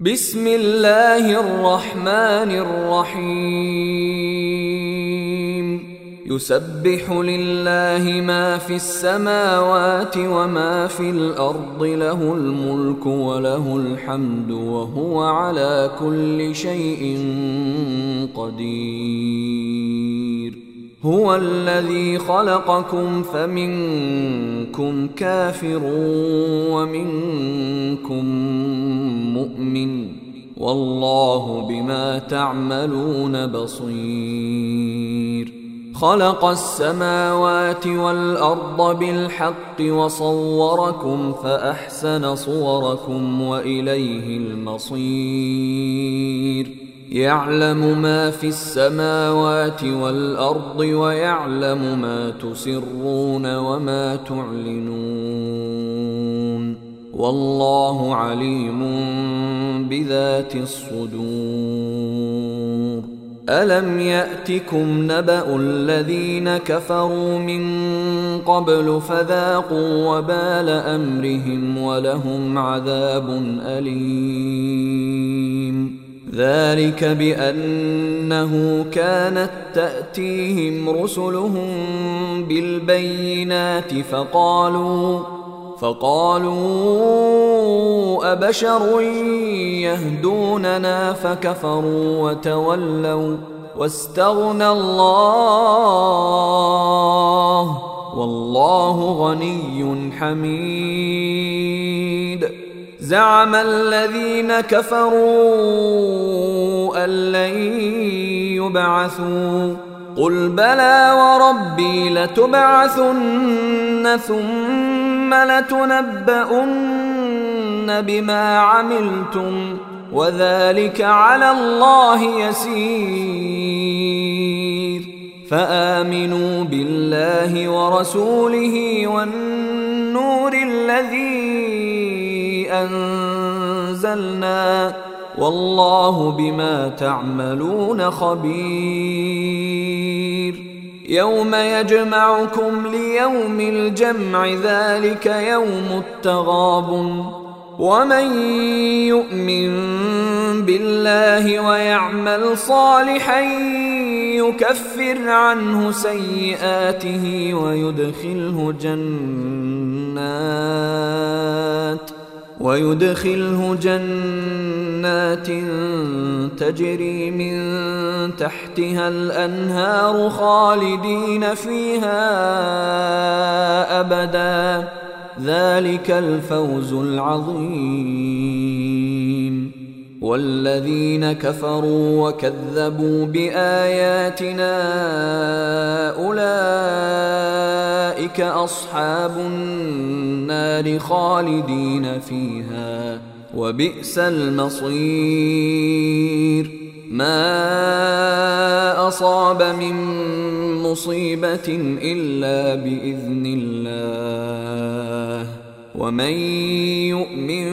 بسم الله الرحمن الرحيم يسبح لله ما في السماوات وما في الأرض له الملك وله الحمد وهو على كل شيء قدير هو الذي خلقكم فمنكم كافر ومنكم مؤمن والله بما تعملون بصير. خلق السماوات والأرض بالحق وصوركم فأحسن صوركم وإليه المصير. يعلم ما في السماوات والأرض ويعلم ما تسرون وما تعلنون والله عليم بذات الصدور. ألم يأتكم نبأ الذين كفروا من قبل فذاقوا وبال أمرهم ولهم عذاب أليم. ذلك بأنه كانت تأتيهم رسلهم بالبينات فقالوا فقالوا أبشر يهدوننا فكفروا وتولوا واستغنى الله والله غني حميد. زعم الذين كفروا أن لن يبعثوا. قل بلى وربي لتبعثن ثم لتنبؤن بما عملتم وذلك على الله يسير. فآمنوا بالله ورسوله والنور الذي أنزلنا والله بما تعملون خبير. يوم يجمعكم ليوم الجمع ذلك يوم التغاب ومن يؤمن بالله ويعمل صالحا يكفر عنه سيئاته ويدخله جنات. ويدخله جنات تجري من تحتها الأنهار خالدين فيها أبدا. ذلك الفوز العظيم. والذين كفروا وكذبوا بآياتنا أولئك أصحاب النار خالدين فيها وبئس المصير. ما أصاب من مصيبة إلا بإذن الله ومن يؤمن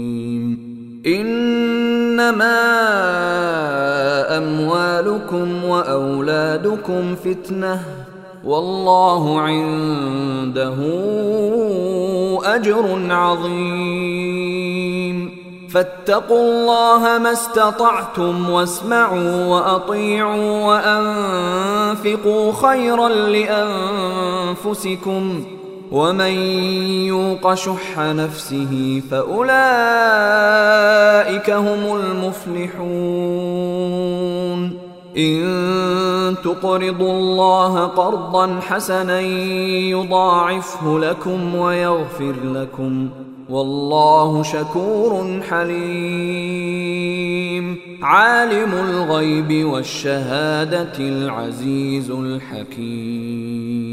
إنما أموالكم وأولادكم فتنة والله عنده أجر عظيم. فاتقوا الله ما استطعتم واسمعوا وأطيعوا وأنفقوا خيرا لأنفسكم. ومن يوق شح نفسه فأولئك هم المفلحون. إن تقرضوا الله قرضا حسنا يضاعفه لكم ويغفر لكم. والله شكور حليم. عالم الغيب والشهادة العزيز الحكيم.